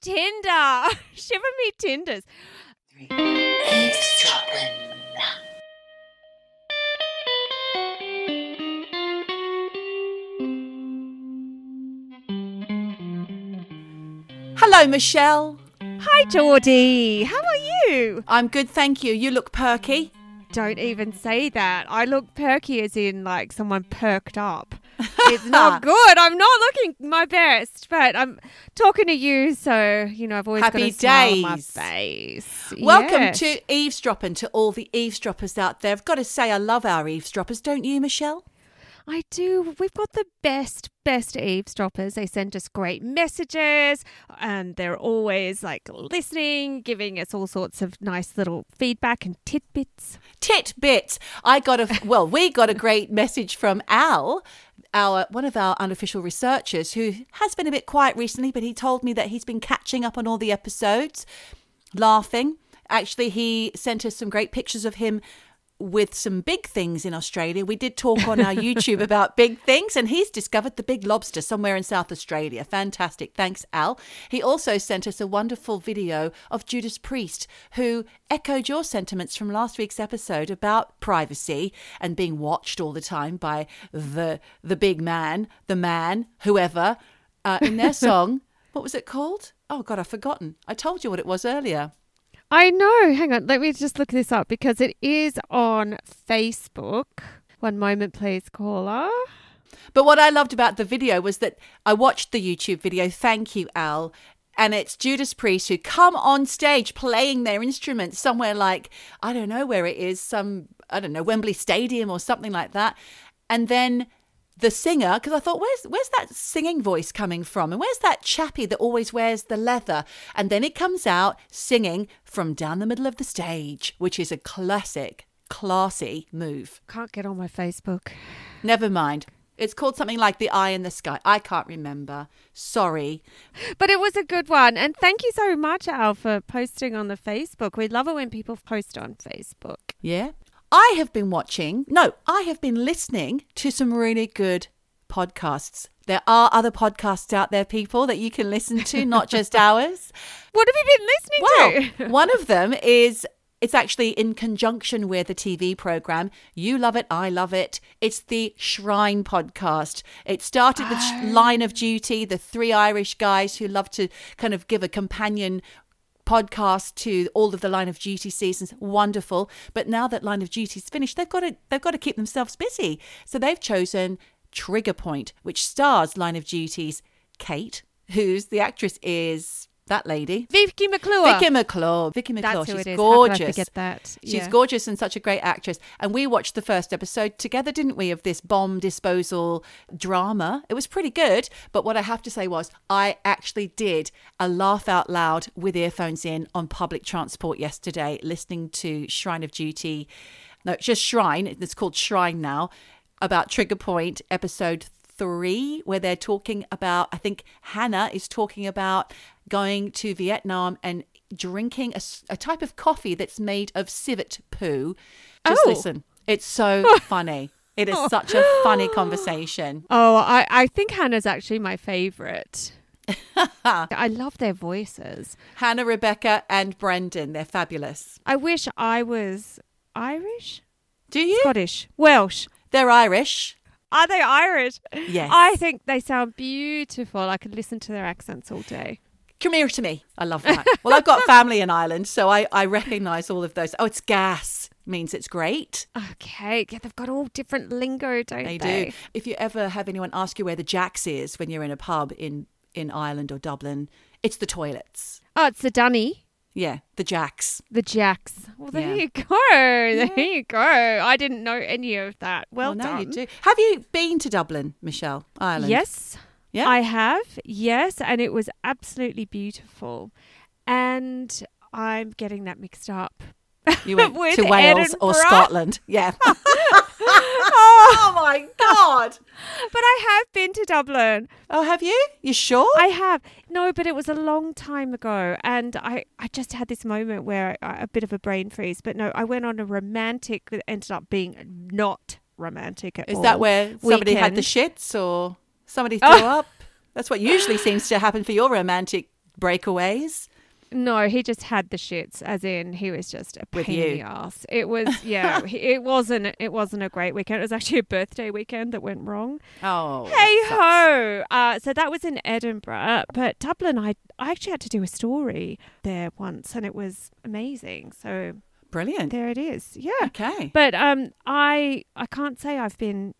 Tinder. Shiver me Tinders. Eavesdropping. Hello, Michelle. Hi, Geordie. How are you? I'm good, thank you. You look perky. Don't even say that. I look perky as in like someone perked up. It's not good. I'm not looking my best, but I'm talking to you, so you know I've always got Happy a smile on my face. Welcome Yes. to eavesdropping to all the eavesdroppers out there. I've got to say, I love our eavesdroppers, don't you, Michelle? I do. We've got the best, best eavesdroppers. They send us great messages and they're always like listening, giving us all sorts of nice little feedback and tidbits. Titbits. I got a well, we got a great message from Al, our one of our unofficial researchers, who has been a bit quiet recently, but he told me that he's been catching up on all the episodes, laughing. Actually, he sent us some great pictures of him with some big things in Australia. We did talk on our YouTube about big things, and he's discovered the big lobster somewhere in South Australia. Fantastic. Thanks, Al. He also sent us a wonderful video of Judas Priest, who echoed your sentiments from last week's episode about privacy and being watched all the time by the the big man, the man, whoever, uh, in their song. What was it called? Oh God, I've forgotten. I told you what it was earlier. I know. Hang on. Let me just look this up because it is on Facebook. One moment, please, caller. But what I loved about the video was that I watched the YouTube video. Thank you, Al. And it's Judas Priest who come on stage playing their instruments somewhere like, I don't know where it is, some, I don't know, Wembley Stadium or something like that. And then the singer, because I thought, where's where's that singing voice coming from? And where's that chappie that always wears the leather? And then it comes out singing from down the middle of the stage, which is a classic, classy move. Can't get on my Facebook. Never mind. It's called something like The Eye in the Sky. I can't remember. Sorry. But it was a good one. And thank you so much, Al, for posting on the Facebook. We love it when people post on Facebook. Yeah. I have been watching, no, I have been listening to some really good podcasts. There are other podcasts out there, people, that you can listen to, not just ours. What have you been listening Well, to? one of them is it's actually in conjunction with a TV program. You love it, I love it. It's the Shrine podcast. It started with Sh- oh. Line of Duty, the three Irish guys who love to kind of give a companion podcast to all of the Line of Duty seasons. Wonderful. But now that Line of Duty's finished, they've got to they've got to keep themselves busy. So they've chosen Trigger Point, which stars Line of Duty's Kate, who's the actress is that lady. Vicky McClure. Vicky McClure. Vicky McClure. That's who She's it is. How could I gorgeous. forget that? She's Yeah. gorgeous and such a great actress. And we watched the first episode together, didn't we, of this bomb disposal drama? It was pretty good. But what I have to say was, I actually did a laugh out loud with earphones in on public transport yesterday, listening to Shrine of Duty. No, it's just Shrine. It's called Shrine now, about Trigger Point, episode three, where they're talking about, I think Hannah is talking about going to Vietnam and drinking a type of coffee that's made of civet poo. Just Oh. listen. It's so funny. It is such a funny conversation. Oh, I, I think Hannah's actually my favourite. I love their voices. Hannah, Rebecca, and Brendan, they're fabulous. I wish I was Irish, Do you? Scottish, Welsh. They're Irish. Are they Irish? Yes. I think they sound beautiful. I could listen to their accents all day. Come here to me. I love that. well, I've got family in Ireland, so I, I recognise all of those. Oh, it's gas. Means it's great. Okay, yeah, they've got all different lingo, don't They they? do. If you ever have anyone ask you where the Jacks is when you're in a pub in, in Ireland or Dublin, it's the toilets. Oh, it's the Dunny, Yeah, the Jacks. the Jacks. Well, there Yeah. you go. There you go. I didn't know any of that. Oh, well oh, no, done. you do. Have you been to Dublin, Michelle, Ireland? Yes. Yeah? I have. Yes, and it was absolutely beautiful. And I'm getting that mixed up. You went to Wales or Scotland. Yeah. oh my God. But I have been to Dublin. Oh, have you? You sure? I have. No, but it was a long time ago. And I, I just had this moment where I, a bit of a brain freeze. But no, I went on a romantic that ended up being not romantic at Is all. Is that where somebody had the shits or somebody threw Oh. up? That's what usually seems to happen for your romantic breakaways? No, he just had the shits, as in he was just a With pain you. in the ass. It was, yeah, he- it wasn't. It wasn't a great weekend. It was actually a birthday weekend that went wrong. Oh, Hey ho! Uh, so that was in Edinburgh, but Dublin, I I actually had to do a story there once, and it was amazing. So Brilliant. there it is. Yeah, Okay. but um, I I can't say I've been.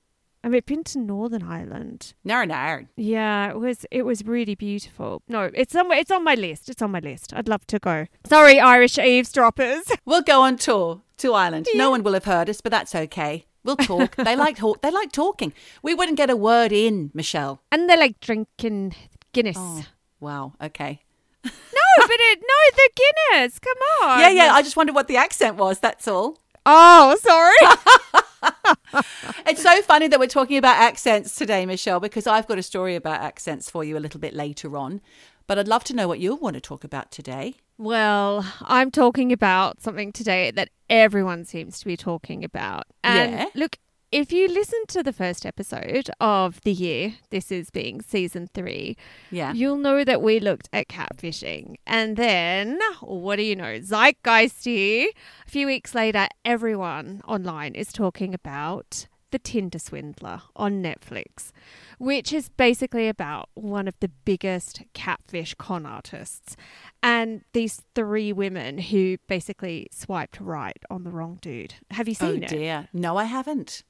Mean, I've been to Northern Ireland. No, no. Yeah, it was it was really beautiful. No, it's somewhere. it's on my list. It's on my list. I'd love to go. Sorry, Irish eavesdroppers. We'll go on tour to Ireland. No one will have heard us, but that's okay. We'll talk. they like talk. They like talking. We wouldn't get a word in, Michelle. And they're like drinking Guinness. Oh, wow. Okay. No, but it no, the Guinness. Come on. Yeah, yeah. I just wondered what the accent was. That's all. Oh, sorry. It's so funny that we're talking about accents today, Michelle, because I've got a story about accents for you a little bit later on. But I'd love to know what you want to talk about today. well, I'm talking about something today that everyone seems to be talking about. And Yeah. look, if you listen to the first episode of the year, this is being season three, Yeah. you'll know that we looked at catfishing. And then, what do you know? Zeitgeisty. A few weeks later, everyone online is talking about The Tinder Swindler on Netflix, which is basically about one of the biggest catfish con artists. And these three women who basically swiped right on the wrong dude. Have you Oh seen it? dear. No, I haven't.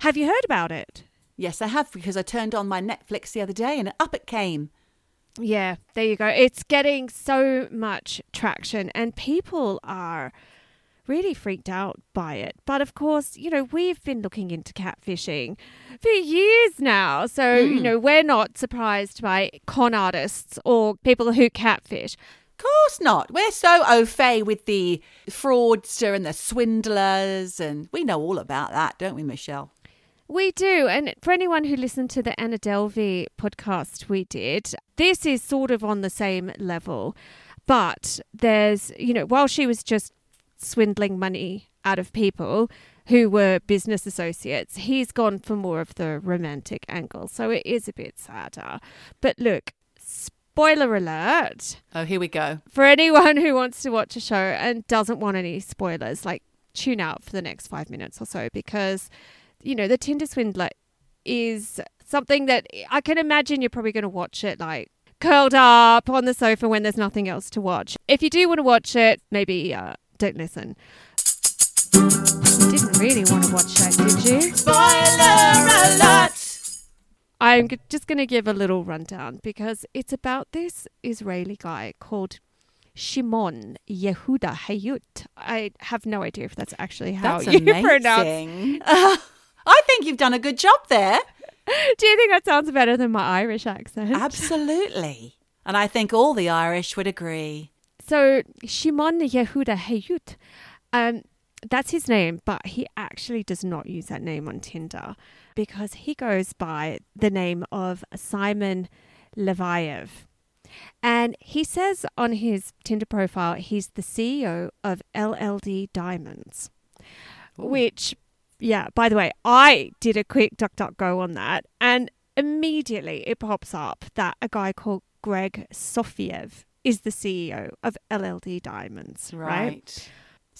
Have you heard about it? Yes, I have because I turned on my Netflix the other day and up it came. Yeah, there you go. It's getting so much traction, and people are really freaked out by it. But of course, you know, we've been looking into catfishing for years now. So, you hmm. know, we're not surprised by con artists or people who catfish. Course not. We're so au fait with the fraudster and the swindlers, and we know all about that, don't we, Michelle? We do. And for anyone who listened to the Anna Delvey podcast we did, this is sort of on the same level. But there's, you know, while she was just swindling money out of people who were business associates, he's gone for more of the romantic angle. So it is a bit sadder. But look, spoiler alert Oh, here we go. for anyone who wants to watch a show and doesn't want any spoilers, like tune out for the next five minutes or so because, you know, the Tinder Swindler is something that I can imagine you're probably going to watch it like curled up on the sofa when there's nothing else to watch. If you do want to watch it, maybe uh, don't listen. You didn't really want to watch that, did you? Spoiler alert! I'm g- just going to give a little rundown because it's about this Israeli guy called Shimon Yehuda Hayut. I have no idea if that's actually how That's you amazing. pronounce. I think you've done a good job there. Do you think that sounds better than my Irish accent? Absolutely. And I think all the Irish would agree. So Shimon Yehuda Hayut, um, that's his name, but he actually does not use that name on Tinder because he goes by the name of Simon Leviev. And he says on his Tinder profile he's the CEO of LLD Diamonds, which, yeah, by the way, I did a quick DuckDuckGo on that, and immediately it pops up that a guy called Greg Sofiev is the CEO of LLD Diamonds, right?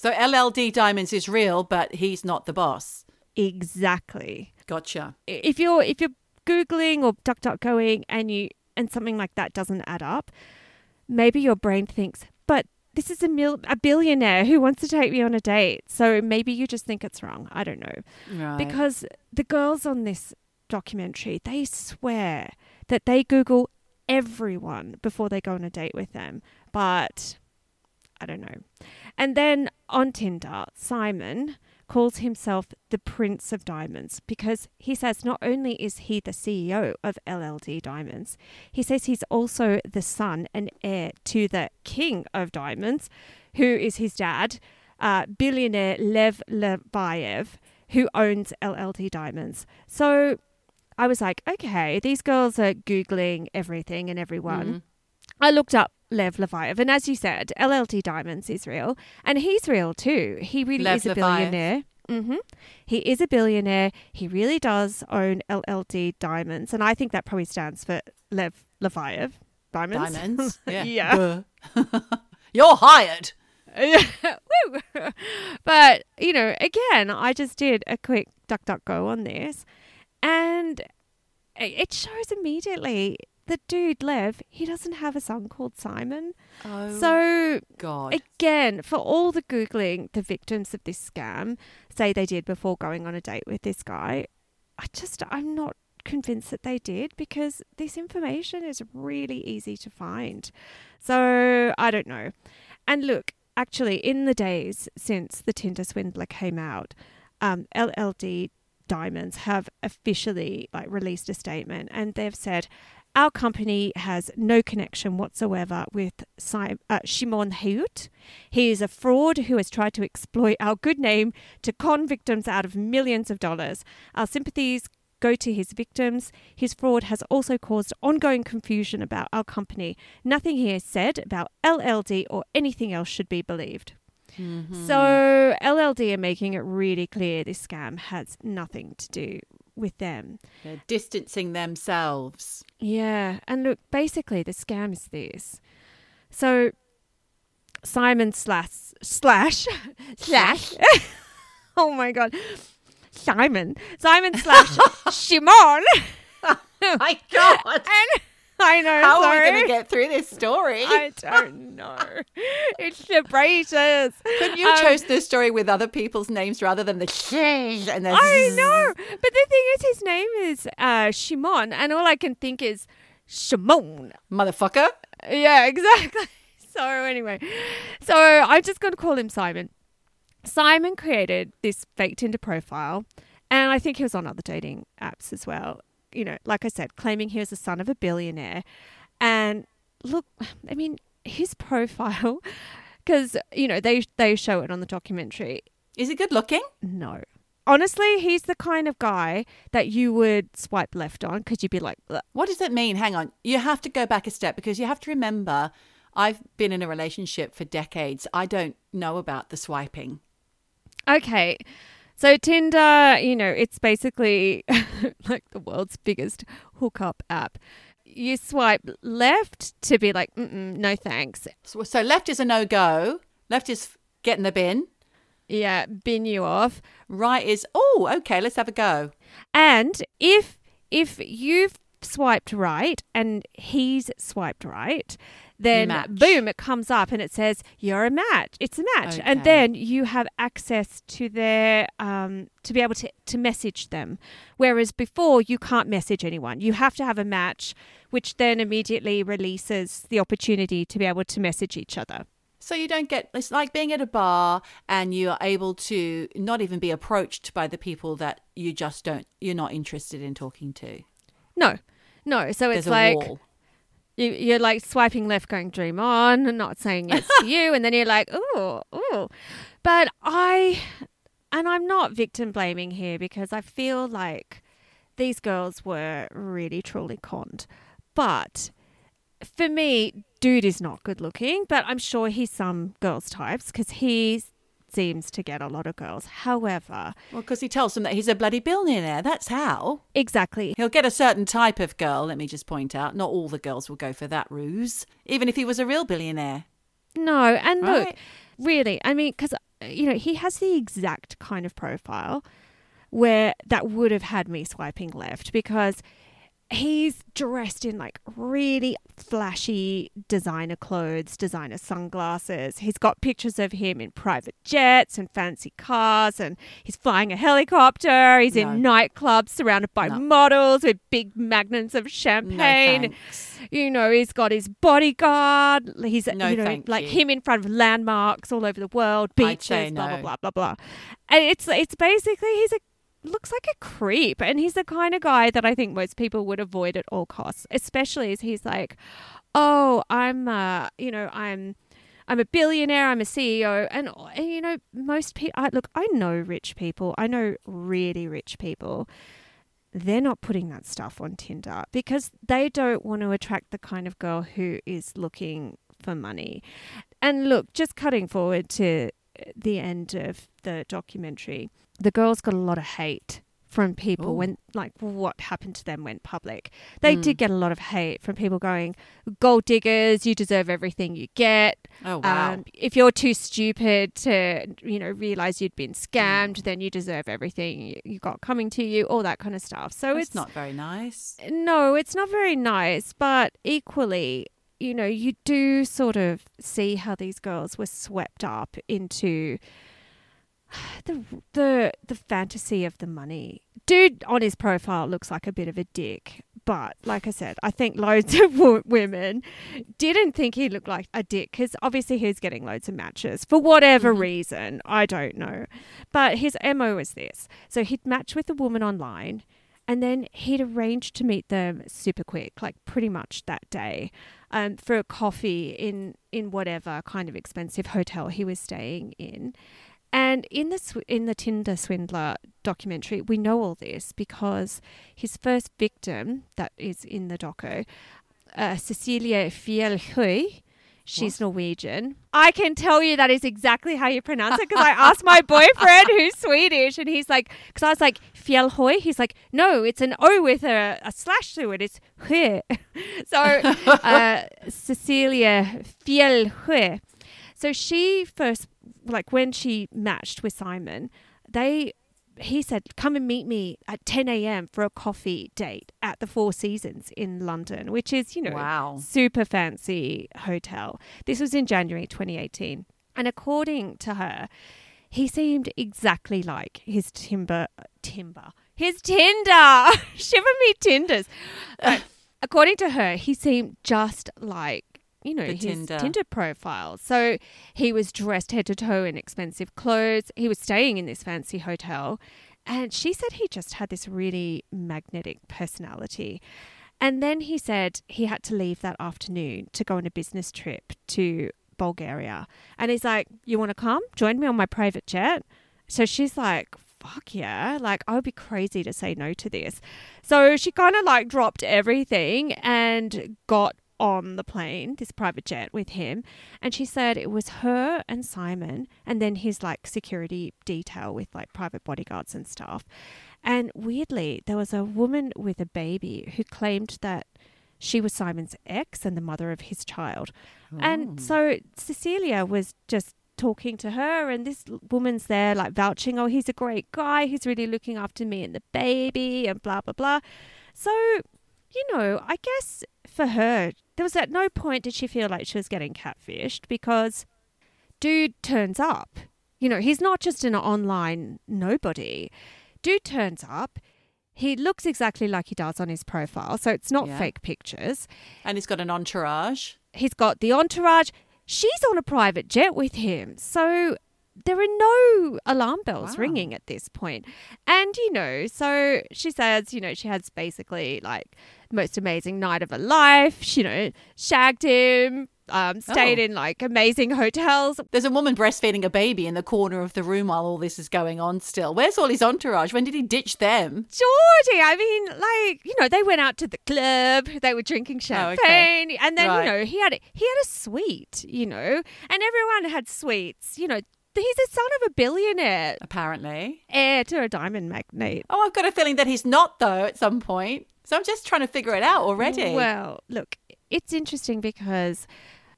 So LLD Diamonds is real, but he's not the boss. Exactly. Gotcha. If you're if you're googling or DuckDuckGoing and you and something like that doesn't add up, maybe your brain thinks, but this is a mil- a billionaire who wants to take me on a date. So maybe you just think it's wrong. I don't know. Right. Because the girls on this documentary, they swear that they Google everyone before they go on a date with them. But I don't know. And then on Tinder, Simon calls himself the Prince of Diamonds because he says not only is he the CEO of LLD Diamonds, he says he's also the son and heir to the King of Diamonds, who is his dad, uh, billionaire Lev Leviev, who owns LLD Diamonds. So I was like, okay, these girls are Googling everything and everyone. I looked up Lev Leviev, and as you said, LLD Diamonds is real, and he's real too. He really Lev is a billionaire. hmm He is a billionaire. He really does own LLD Diamonds, and I think that probably stands for Lev Leviev. diamonds. Diamonds. Yeah. Yeah. You're hired. Woo! but you know, again, I just did a quick duck duck go on this, and it shows immediately the dude Lev. He doesn't have a son called Simon. Oh, So God. again, for all the googling the victims of this scam say they did before going on a date with this guy, I just I'm not convinced that they did because this information is really easy to find. So I don't know. And look, actually, in the days since the Tinder swindler came out, um, LLD Diamonds have officially like released a statement, and they've said our company has no connection whatsoever with Sim- uh, Shimon Hayut. He is a fraud who has tried to exploit our good name to con victims out of millions of dollars. Our sympathies go to his victims. His fraud has also caused ongoing confusion about our company. Nothing he has said about LLD or anything else should be believed. So LLD are making it really clear this scam has nothing to do with them. They're distancing themselves. Yeah, and look, basically the scam is this. So Simon slash slash slash. oh my god, Simon Simon slash Shimon. My God. and I know. How are we going to get through this story? I don't know. it's the Braces. Couldn't you Um, chose this story with other people's names rather than the sh and the I zzz? know, but the thing is, his name is uh, Shimon, and all I can think is Shimon. motherfucker? Yeah, exactly. So anyway, so I'm just going to call him Simon. Simon created this fake Tinder profile, and I think he was on other dating apps as well. You know, like I said, claiming he was the son of a billionaire. And look, I mean, his profile, because you know they they show it on the documentary. Is he good looking? No. Honestly, he's the kind of guy that you would swipe left on because you'd be like, "Ugh." What does that mean? Hang on. You have to go back a step because you have to remember I've been in a relationship for decades. I don't know about the swiping. Okay. So Tinder, you know, it's basically like the world's biggest hookup app. You swipe left to be like, Mm-mm, no thanks. So, so left is a no go. Left is get in the bin. Yeah, bin you off. Right is oh okay. Let's have a go. And if if you've swiped right and he's swiped right, then Match. boom, it comes up and it says you're a match. It's a match, and then you have access to their um, to be able to to message them. Whereas before, you can't message anyone. You have to have a match, which then immediately releases the opportunity to be able to message each other. So you don't get it's like being at a bar and you are able to not even be approached by the people that you just don't you're not interested in talking to. No, no. So There's it's like. wall. You, you're like swiping left, going dream on, and not saying yes to you, and then you're like, oh, oh. But I, and I'm not victim blaming here because I feel like these girls were really truly conned. But for me, dude is not good looking, but I'm sure he's some girls' types because he seems to get a lot of girls. However, Well, because he tells them that he's a bloody billionaire. That's how. exactly, He'll get a certain type of girl, let me just point out. Not all the girls will go for that ruse, even if he was a real billionaire. No, and look, really, I mean, because you know he has the exact kind of profile where that would have had me swiping left because he's dressed in like really flashy designer clothes, designer sunglasses. He's got pictures of him in private jets and fancy cars, and he's flying a helicopter. He's in nightclubs surrounded by No. models with big magnums of champagne thanks. you know, he's got his bodyguard. He's, No, you know, like you. him in front of landmarks all over the world, beaches, blah, blah, blah, blah, blah. And it's, it's basically, he's a, looks like a creep. And he's the kind of guy that I think most people would avoid at all costs, especially as he's like, oh, I'm, uh, you know, I'm, I'm a billionaire. I'm a CEO, and, and you know, most people. Look, I know rich people. I know really rich people. They're not putting that stuff on Tinder because they don't want to attract the kind of girl who is looking for money. And look, just cutting forward to the end of the documentary, the girls got a lot of hate from people Ooh. when like what happened to them went public. They did get a lot of hate from people going, "Gold diggers, you deserve everything you get." Oh wow. Um, if you're too stupid to, you know, realize you'd been scammed, then you deserve everything you, got coming to you, all that kind of stuff. So It's it's not very nice. no, it's not very nice, but equally, you know, you do sort of see how these girls were swept up into the the the fantasy of the money. Dude on his profile looks like a bit of a dick, but like I said, I think loads of women didn't think he looked like a dick because obviously he was getting loads of matches for whatever reason. I don't know, but his mo was this: so he'd match with a woman online. And then he'd arrange to meet them super quick, like pretty much that day, um, for a coffee in in whatever kind of expensive hotel he was staying in. And in the sw- in the Tinder swindler documentary, we know all this because his first victim, that is in the doco, uh, Cecilia Fjellhøy, she's Norwegian. I can tell you that is exactly how you pronounce it because I asked my boyfriend who's Swedish, and he's like, because I was like Fjellhøy, he's like, no, it's an O with a, a slash through it. It's Hø. so uh, Cecilia Fjellhøy. So she first, like when she matched with Simon, they, he said, come and meet me at 10 a.m. for a coffee date at the Four Seasons in London, which is, you know, Wow. super fancy hotel. This was in January 2018. And according to her, he seemed exactly like his timber, timber, his Tinder. Shiver me Tinders. But according to her, he seemed just like you know The his Tinder. Tinder profile. So he was dressed head to toe in expensive clothes. He was staying in this fancy hotel, and she said he just had this really magnetic personality. And then he said he had to leave that afternoon to go on a business trip to Bulgaria. And he's like, You want to come? Join me on my private jet? So she's like, Fuck yeah. Like, I would be crazy to say no to this. So she kind of like dropped everything and got on the plane, this private jet with him. And she said it was her and Simon, and then his like security detail with like private bodyguards and stuff. And weirdly, there was a woman with a baby who claimed that she was Simon's ex and the mother of his child. And oh. so Cecilia was just talking to her, and this woman's there, like vouching, oh, he's a great guy. He's really looking after me and the baby, and blah, blah, blah. So, you know, I guess for her, there was at no point did she feel like she was getting catfished because dude turns up. You know, he's not just an online nobody. Dude turns up. He looks exactly like he does on his profile, so it's not Yeah. fake pictures. And he's got an entourage. He's got the entourage. She's on a private jet with him. So there are no alarm bells Wow. ringing at this point. And, you know, so she says, you know, she has basically like most amazing night of her life. She, you know, shagged him, um, stayed Oh. in like amazing hotels. There's a woman breastfeeding a baby in the corner of the room while all this is going on still. Where's all his entourage? When did he ditch them? Geordie, I mean, like you know, they went out to the club. They were drinking Oh, okay. champagne, and then Right. you know he had a, he had a suite, you know, and everyone had suites. You know, he's a son of a billionaire, Apparently. heir to a diamond magnate. Oh, I've got a feeling that he's not, though, at some point. So I'm just trying to figure it out already. Well, look, it's interesting because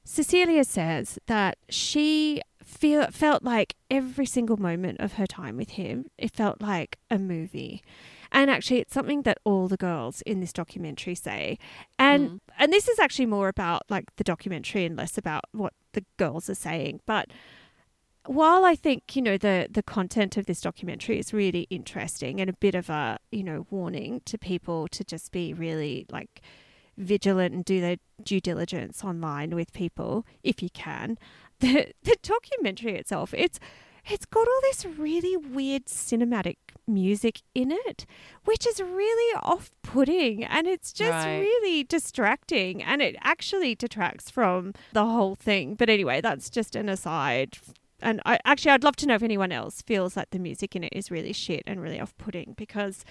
Cecilia says that she feel felt like every single moment of her time with him, it felt like a movie. And actually it's something that all the girls in this documentary say. And mm. and this is actually more about like the documentary and less about what the girls are saying. But while I think, you know, the the content of this documentary is really interesting and a bit of a, you know, warning to people to just be really like vigilant and do their due diligence online with people if you can. The the documentary itself, it's it's got all this really weird cinematic music in it, which is really off putting and it's just Right. really distracting and it actually detracts from the whole thing. But anyway, that's just an aside. And I actually I'd love to know if anyone else feels like the music in it is really shit and really off putting because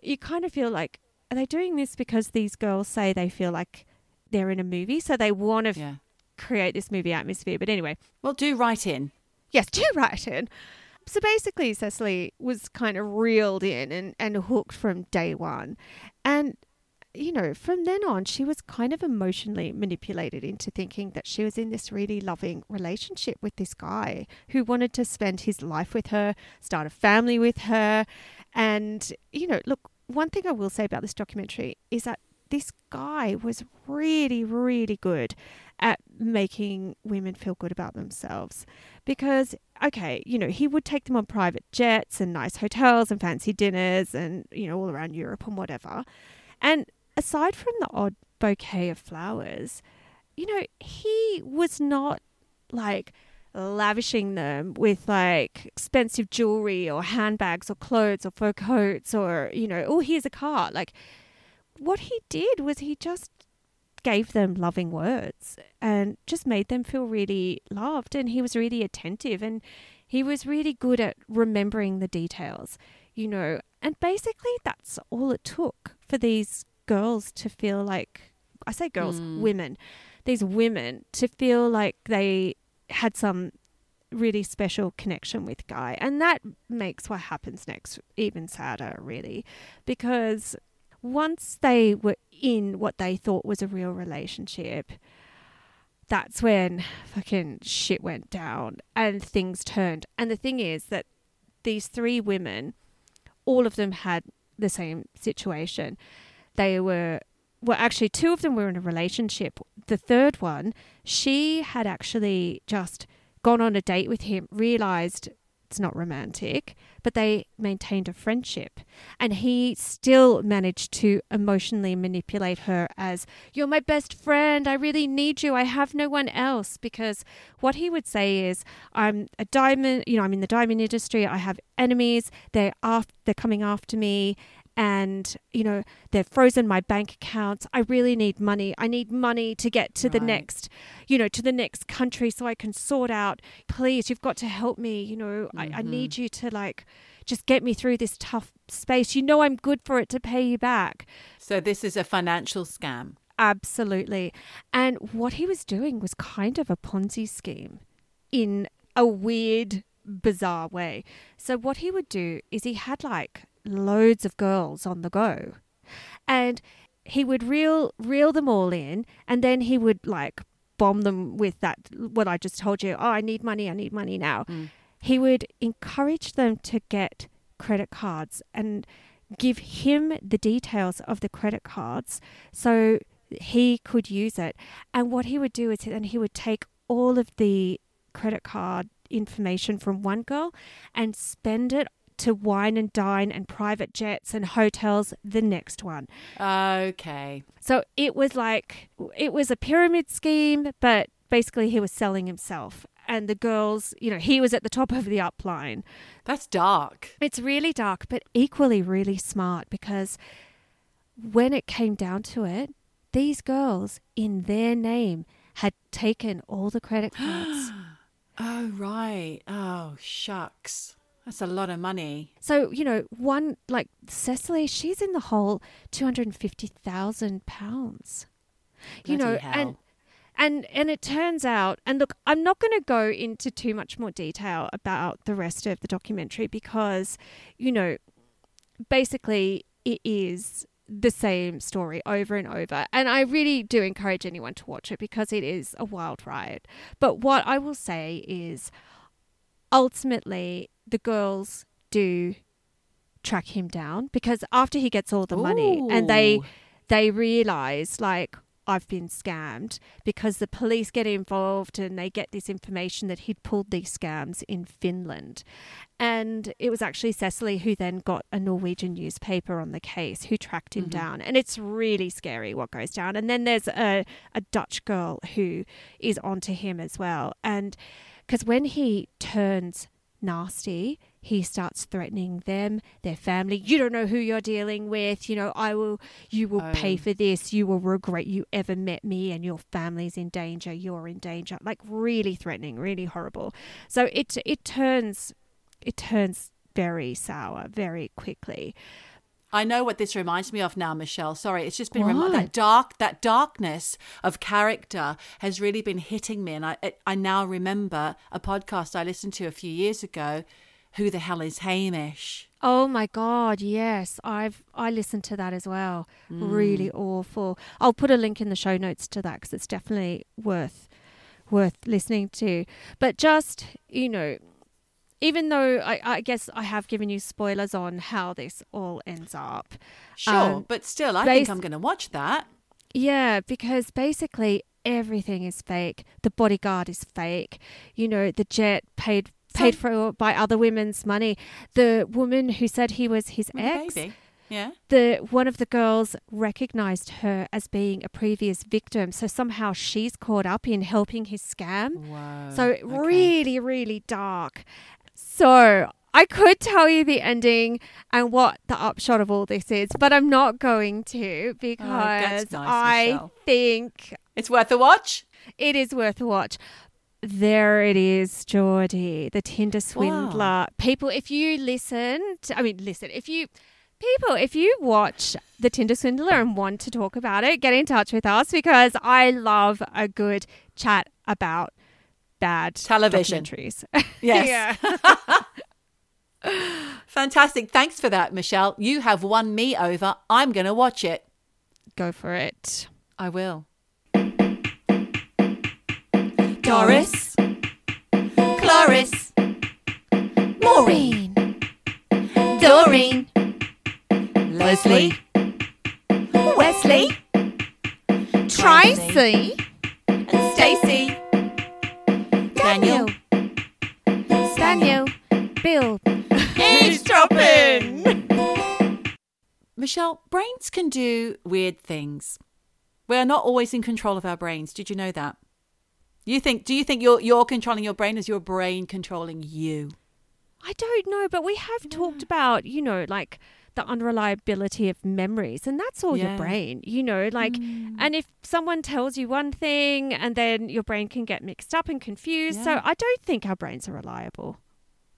you kind of feel like are they doing this because these girls say they feel like they're in a movie? So they want to f- create this movie atmosphere. But anyway. Well, do write in. yes do write in. So basically, Cecily was kind of reeled in and, and hooked from day one. And, you know, from then on, she was kind of emotionally manipulated into thinking that she was in this really loving relationship with this guy who wanted to spend his life with her, start a family with her. And, you know, look, one thing I will say about this documentary is that this guy was really, really good at making women feel good about themselves. Because, okay, you know, he would take them on private jets and nice hotels and fancy dinners and, you know, all around Europe and whatever. And aside from the odd bouquet of flowers, you know, he was not like lavishing them with like expensive jewelry or handbags or clothes or fur coats or, you know, oh, here's a car. Like, what he did was he just gave them loving words and just made them feel really loved. And he was really attentive and he was really good at remembering the details, you know. And basically, that's all it took for these girls to feel like I say girls, Mm. women, these women to feel like they had some really special connection with Guy. And that makes what happens next even sadder, really, because once they were in what they thought was a real relationship, that's when fucking shit went down and things turned. And the thing is that these three women, all of them had the same situation. They were, well, actually, two of them were in a relationship. The third one, she had actually just gone on a date with him, realized it's not romantic, but they maintained a friendship. And he still managed to emotionally manipulate her as, You're my best friend. I really need you. I have no one else. Because what he would say is, I'm a diamond, you know, I'm in the diamond industry. I have enemies. They're, they're coming after me. And, you know, they've frozen my bank accounts. I really need money. I need money to get to the next, you know, to the next country so I can sort out. Please, you've got to help me. You know, I, I mm-hmm. need you to like just get me through this tough space. You know, I'm good for it to pay you back. So this is a financial scam. Absolutely. And what he was doing was kind of a Ponzi scheme in a weird, bizarre way. So, what he would do is he had like loads of girls on the go. And he would reel reel them all in and then he would like bomb them with that what I just told you. Oh I need money I need money now. Mm. He would encourage them to get credit cards and give him the details of the credit cards so he could use it. And what he would do is then he would take all of the credit card information from one girl and spend it to wine and dine and private jets and hotels the next one. Okay. So it was like it was a pyramid scheme, but basically he was selling himself. And the girls, you know, he was at the top of the upline. That's dark. It's really dark, but equally really smart because when it came down to it, these girls in their name had taken all the credit cards. Oh, right. Oh, shucks. That's a lot of money. so, you know, one like Cecily, she's in the hole two hundred and fifty thousand pounds. You know, hell. and and and it turns out and look i'm not going to go into too much more detail about the rest of the documentary because you know basically it is the same story over and over and i really do encourage anyone to watch it because it is a wild ride but what i will say is ultimately the girls do track him down because after he gets all the money and they they realize like I've been scammed because the police get involved and they get this information that he'd pulled these scams in Finland. And it was actually Cecily who then got a Norwegian newspaper on the case who tracked him mm-hmm. down. And it's really scary what goes down. And then there's a, a Dutch girl who is onto him as well. And because when he turns nasty, he starts threatening them, their family. You don't know who you're dealing with. You know, I will, you will pay Oh. for this. You will regret you ever met me, and your family's in danger. You're in danger. Like really threatening, really horrible. So it it turns, it turns very sour very quickly. I know what this reminds me of now, Michelle. Sorry, it's just been What? that dark, that darkness of character has really been hitting me, and I, I now remember a podcast I listened to a few years ago, Who the hell is Hamish? Oh my god, yes. I've I listened to that as well. Really mm. awful. I'll put a link in the show notes to that cuz it's definitely worth worth listening to. But just, you know, even though I, I guess I have given you spoilers on how this all ends up. Sure, Um, but still, I bas- think I'm going to watch that. Yeah, because basically everything is fake. The bodyguard is fake. You know, the jet paid paid for by other women's money. The woman who said he was his With ex, baby. Yeah. the one of the girls recognized her as being a previous victim, so somehow she's caught up in helping his scam. Whoa. So okay. really, really dark. So I could tell you the ending and what the upshot of all this is, but I'm not going to oh, because Oh, nice, I Michelle. think It's worth a watch. it is worth a watch. There it is, Geordie, the Tinder swindler. People, if you listen, to, I mean, listen, if you, people, if you watch the Tinder swindler and want to talk about it, get in touch with us because I love a good chat about bad Television. documentaries. Yes. Fantastic. Thanks for that, Michelle. You have won me over. I'm going to watch it. Go for it. I will. Doris. Cloris. Maureen. Doreen. Leslie. Wesley. Tracy. And Stacey. Daniel. Daniel. Bill. Eavesdropping. Michelle, brains can do weird things. We're not always in control of our brains. Did you know that? You think? Do you think you're you're controlling your brain? Is your brain controlling you? I don't know, but we have talked about, you know, like the unreliability of memories, and that's all Yeah. your brain, you know, like, mm. and if someone tells you one thing and then your brain can get mixed up and confused. So I don't think our brains are reliable.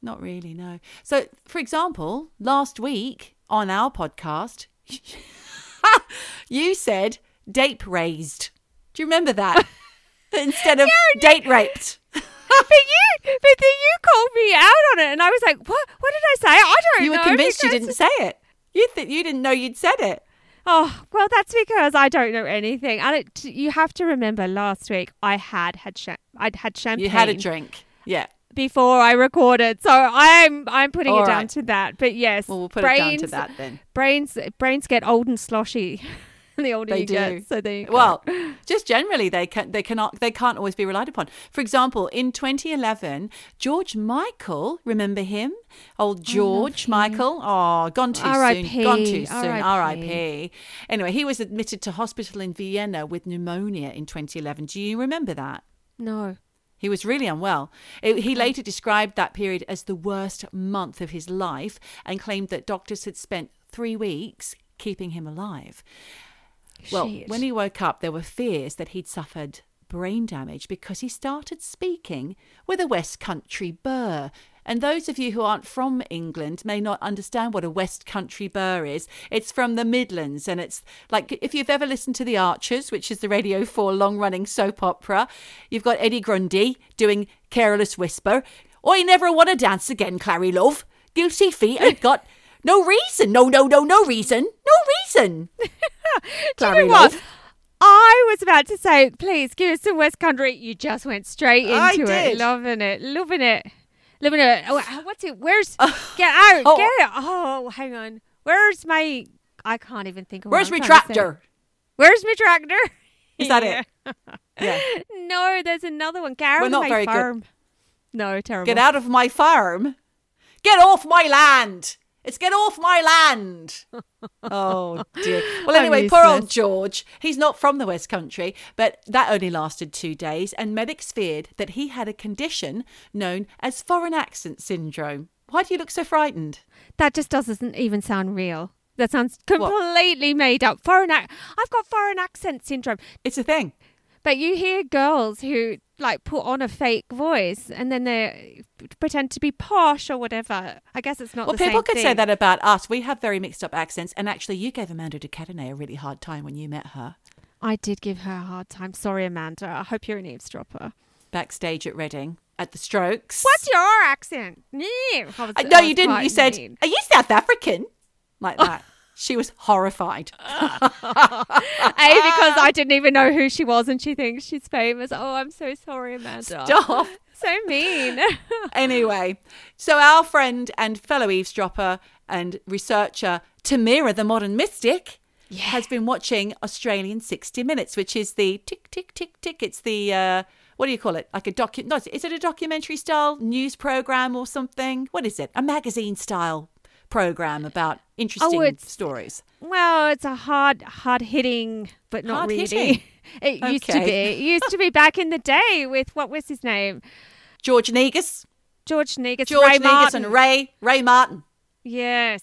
Not really, no. So, for example, last week on our podcast, you said date raised. Do you remember that? Instead of date raped. but you, but then you called me out on it, and I was like, "What? What did I say? I don't You were know." convinced you didn't say it. You th- you didn't know you'd said it. Oh well, that's because I don't know anything. And it, you have to remember, last week I had had cha- I'd had champagne. You had a drink. Yeah. before I recorded, so I'm I'm putting All it down to that. But yes, Well, we'll put brains, it down to that then. Brains brains get old and sloshy. the older They you do. get, so there. Well, just generally, they can they cannot they can't always be relied upon. For example, in 2011, George Michael, remember him? Old George Michael. Oh, gone too R.I.P., soon. Gone too soon. R.I.P.. R.I.P. Anyway, he was admitted to hospital in Vienna with pneumonia in 2011. Do you remember that? no, He was really unwell. It- he later described that period as the worst month of his life and claimed that doctors had spent three weeks keeping him alive. Well, Shit. when he woke up, there were fears that he'd suffered brain damage because he started speaking with a West Country burr. And those of you who aren't from England may not understand what a West Country burr is. It's from the Midlands, and it's like if you've ever listened to The Archers, which is the Radio 4 long running soap opera, you've got Eddie Grundy doing Careless Whisper. I never want to dance again, Clarrie Love. Guilty feet ain't got no reason. No, no, no, no reason. No reason. Clarrie you know what? I was about to say, please give us some West Country. You just went straight into I it, loving it, loving it, loving it. Oh, uh, what's it? Where's get out? Oh. Get it! Oh, hang on. Where's my? I can't even think of. Where's my tractor? Where's my tractor? Is that it? Yeah. No, there's another one. Get out We're of not my very good. farm. No, terrible. Get out of my farm. Get off my land. It's get off my land. oh dear. Well, anyway, poor old. George. He's not from the West Country, but that only lasted two days, and medics feared that he had a condition known as foreign accent syndrome. Why do you look so frightened? That just doesn't even sound real. That sounds completely made up. Foreign ac- I've got foreign accent syndrome. It's a thing. But you hear girls who like put on a fake voice and then they pretend to be posh or whatever. I guess it's not Well, people could say that about us. We have very mixed up accents, and actually, you gave Amanda de Cadenet a really hard time when you met her I did give her a hard time. Sorry, Amanda. I hope you're an eavesdropper. backstage at Reading. at the strokes. What's your accent? Yeah. Was- Uh, no, you didn't. You said, mean. "Are you South African?" Like that. She was horrified. A, because I didn't even know who she was and she thinks she's famous. Oh, I'm so sorry, Amanda. Stop. So mean. anyway, so our friend and fellow eavesdropper and researcher Tameera, the modern mystic, has been watching Australian 60 Minutes, which is the tick, tick, tick, tick. It's the, uh, what do you call it? Like a docu, no, is it a documentary style news program or something? What is it? A magazine style program about interesting Oh, stories. well, it's a hard, hard hitting, but not Hard really. hitting. It used to be. It used to be back in the day with what was his name? George Negus, George Negus, George Ray Negus Martin. and Ray, Ray Martin. Yes.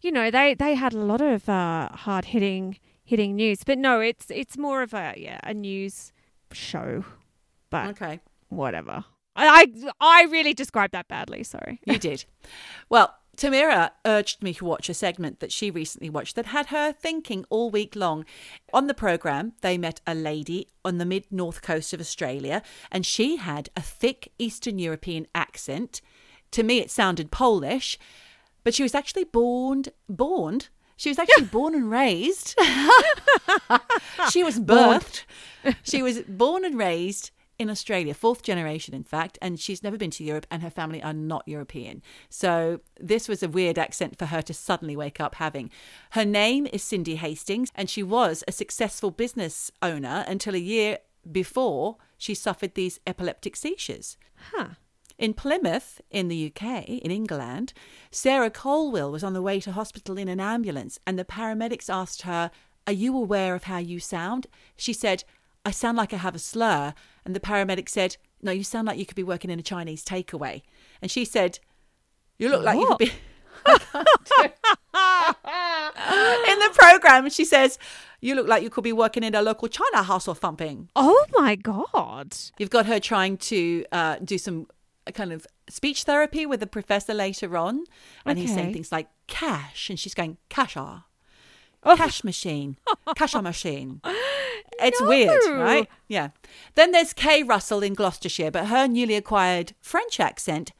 You know, they they had a lot of uh, hard hitting hitting news, but no, it's it's more of a yeah, a news show. But Okay. whatever. I I really described that badly, sorry. You did. Well, Tameera urged me to watch a segment that she recently watched that had her thinking all week long. On the program, they met a lady on the mid north coast of Australia, and she had a thick Eastern European accent. To me, it sounded Polish, but she was actually born. Born. She was actually born and raised. she was birthed. she was born and raised in Australia, fourth generation, in fact, and she's never been to Europe, and her family are not European. So this was a weird accent for her to suddenly wake up having. Her name is Cindy Hastings, and she was a successful business owner until a year before she suffered these epileptic seizures. Huh. In Plymouth, in the UK, in England, Sarah Colwell was on the way to hospital in an ambulance, and the paramedics asked her, Are you aware of how you sound? She said, I sound like I have a slur. And the paramedic said, No, you sound like you could be working in a Chinese takeaway. And she said, You look like you could be. in the program, she says, You look like you could be working in a local China house or something. Oh my god. You've got her trying to uh, do some kind of speech therapy with the professor later on, and he's saying things like cash, and she's going casha, Oh. cash machine, casha machine. It's weird, right? Yeah. Then there's Kay Russell in Gloucestershire, but her newly acquired French accent.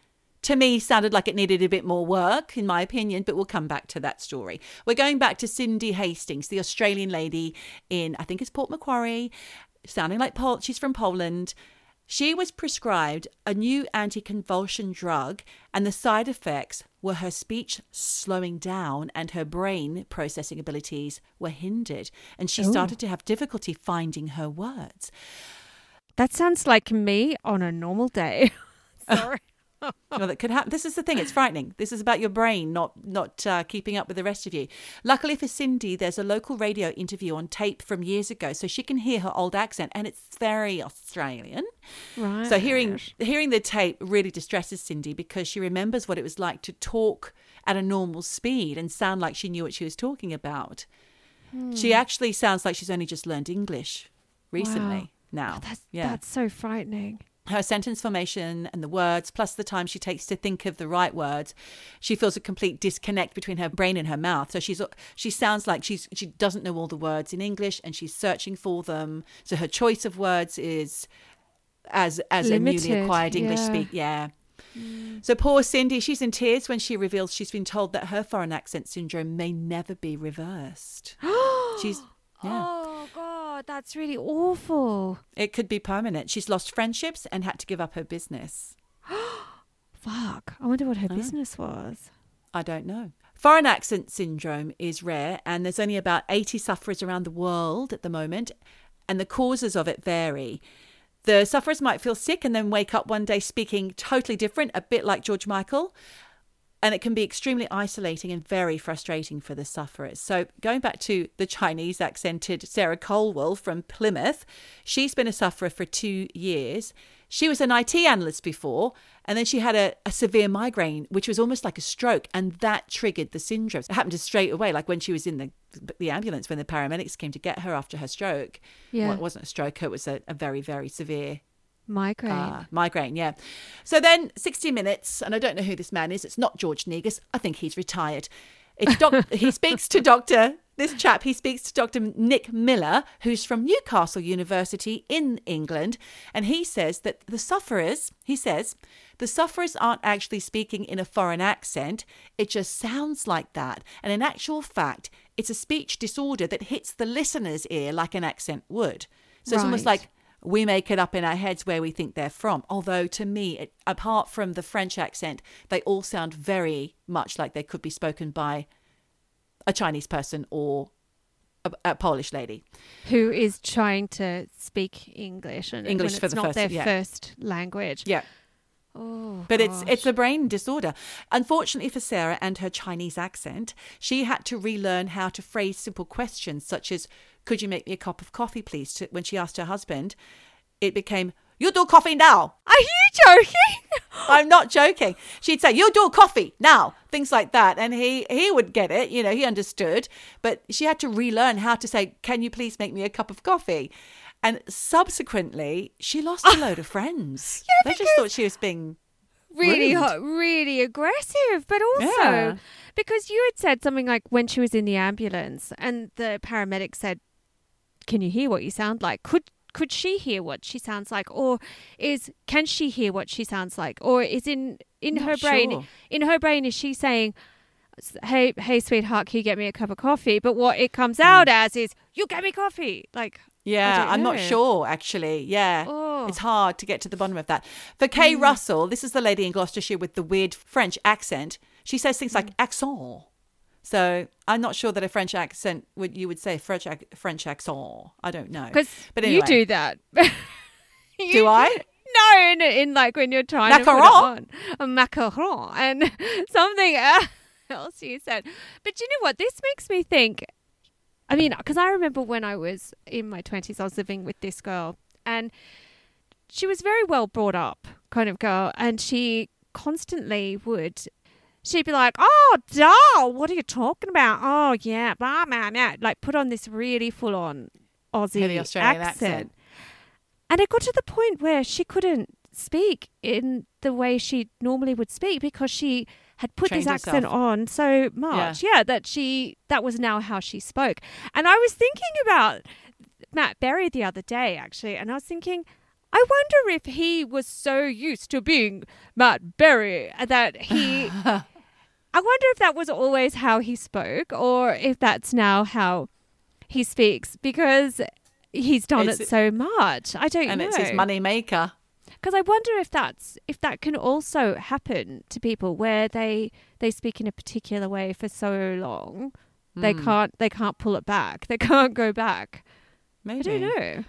To me, sounded like it needed a bit more work, in my opinion, but we'll come back to that story. We're going back to Cindy Hastings, the Australian lady in, I think it's Port Macquarie, sounding like Pol- she's from Poland. She was prescribed a new anticonvulsion drug, and the side effects were her speech slowing down and her brain processing abilities were hindered. And she oh. started to have difficulty finding her words. That sounds like me on a normal day. Sorry. Well, that could happen. This is the thing; it's frightening. This is about your brain not not uh, keeping up with the rest of you. Luckily for Cindy, there's a local radio interview on tape from years ago, so she can hear her old accent, and it's very Australian. Right. So hearing hearing the tape really distresses Cindy because she remembers what it was like to talk at a normal speed and sound like she knew what she was talking about. She actually sounds like she's only just learned English recently. Now, that's yeah that's so frightening. Her sentence formation and the words, plus the time she takes to think of the right words, she feels a complete disconnect between her brain and her mouth. So she's she sounds like she's she doesn't know all the words in English and she's searching for them. So her choice of words is as as a newly acquired English yeah. speak. Yeah. Mm. So poor Cindy, she's in tears when she reveals she's been told that her foreign accent syndrome may never be reversed. she's yeah. Oh god, that's really awful. It could be permanent. She's lost friendships and had to give up her business. Fuck. I wonder what her business was. I don't know. Foreign accent syndrome is rare, and there's only about 80 sufferers around the world at the moment, and the causes of it vary. The sufferers might feel sick and then wake up one day speaking totally different, a bit like George Michael, and it can be extremely isolating and very frustrating for the sufferers. So, going back to the Chinese accented Sarah Colwell from Plymouth, she's been a sufferer for two years. She was an IT analyst before, and then she had a, a severe migraine, which was almost like a stroke, and that triggered the syndrome. It happened straight away, like when she was in the the ambulance when the paramedics came to get her after her stroke. Yeah. Well, it wasn't a stroke; it was a, a very, very severe Migraine. Ah, migraine, yeah. So then 60 Minutes, and I don't know who this man is. It's not George Negus. I think he's retired. It's doc- he speaks to Dr. this chap, he speaks to Dr. Nick Miller, who's from Newcastle University in England, and he says that the sufferers, he says, the sufferers aren't actually speaking in a foreign accent, it just sounds like that. And in actual fact, it's a speech disorder that hits the listener's ear like an accent would. So it's almost like we make it up in our heads where we think they're from. Although to me, it, apart from the French accent, they all sound very much like they could be spoken by a Chinese person or a, a Polish lady. Who is trying to speak English and English for the not first- their yeah. first language. Yeah. Oh, But it's it's a brain disorder. Unfortunately for Sarah and her Chinese accent, she had to relearn how to phrase simple questions such as "Could you make me a cup of coffee, please?" To, when she asked her husband, it became "You do coffee now." Are you joking? I'm not joking. She'd say, "You do coffee now," things like that, and he he would get it. You know, he understood. But she had to relearn how to say, "Can you please make me a cup of coffee?" And subsequently, she lost a load of friends. Yeah, they just thought she was being really Rude. hot, really aggressive, but also Yeah. because you had said something like when she was in the ambulance and the paramedic said, "Can you hear what you sound like?" Could could she hear what she sounds like, or is can she hear what she sounds like, or is in in Not her brain sure. in her brain is she saying? Hey, hey, sweetheart, can you get me a cup of coffee? But what it comes Hmm. out as is, you get me coffee. Like, Yeah, I'm not sure actually. Yeah. Oh. It's hard to get to the bottom of that. For Kay Russell, this is the lady in Gloucestershire with the weird French accent. She says things like accent. So I'm not sure that a French accent would you would say French ac- French accent. I don't know. because But you do that. You Do I? No, in, in like when you're trying to put it Macaron? on a macaron and something else you said. But you know what? This makes me think. I mean, because I remember when I was in my twenties, I was living with this girl, and she was very well brought up, kind of girl, and she constantly would. She'd be like, "Oh, doll, what are you talking about? Oh, yeah, blah, blah, blah." Like put on this really full on Aussie accent. accent. And it got to the point where she couldn't speak in the way she normally would speak because she had put Trained this accent herself. on so much. Yeah. that she that was now how she spoke. And I was thinking about Matt Berry the other day actually, and I was thinking I wonder if he was so used to being Matt Berry that he I wonder if that was always how he spoke or if that's now how he speaks because he's done It's- it so much. I don't and know. it's his money maker. Because I wonder if that's if that can also happen to people where they they speak in a particular way for so long they Hmm. can't they can't pull it back. They can't go back. Maybe. I don't know.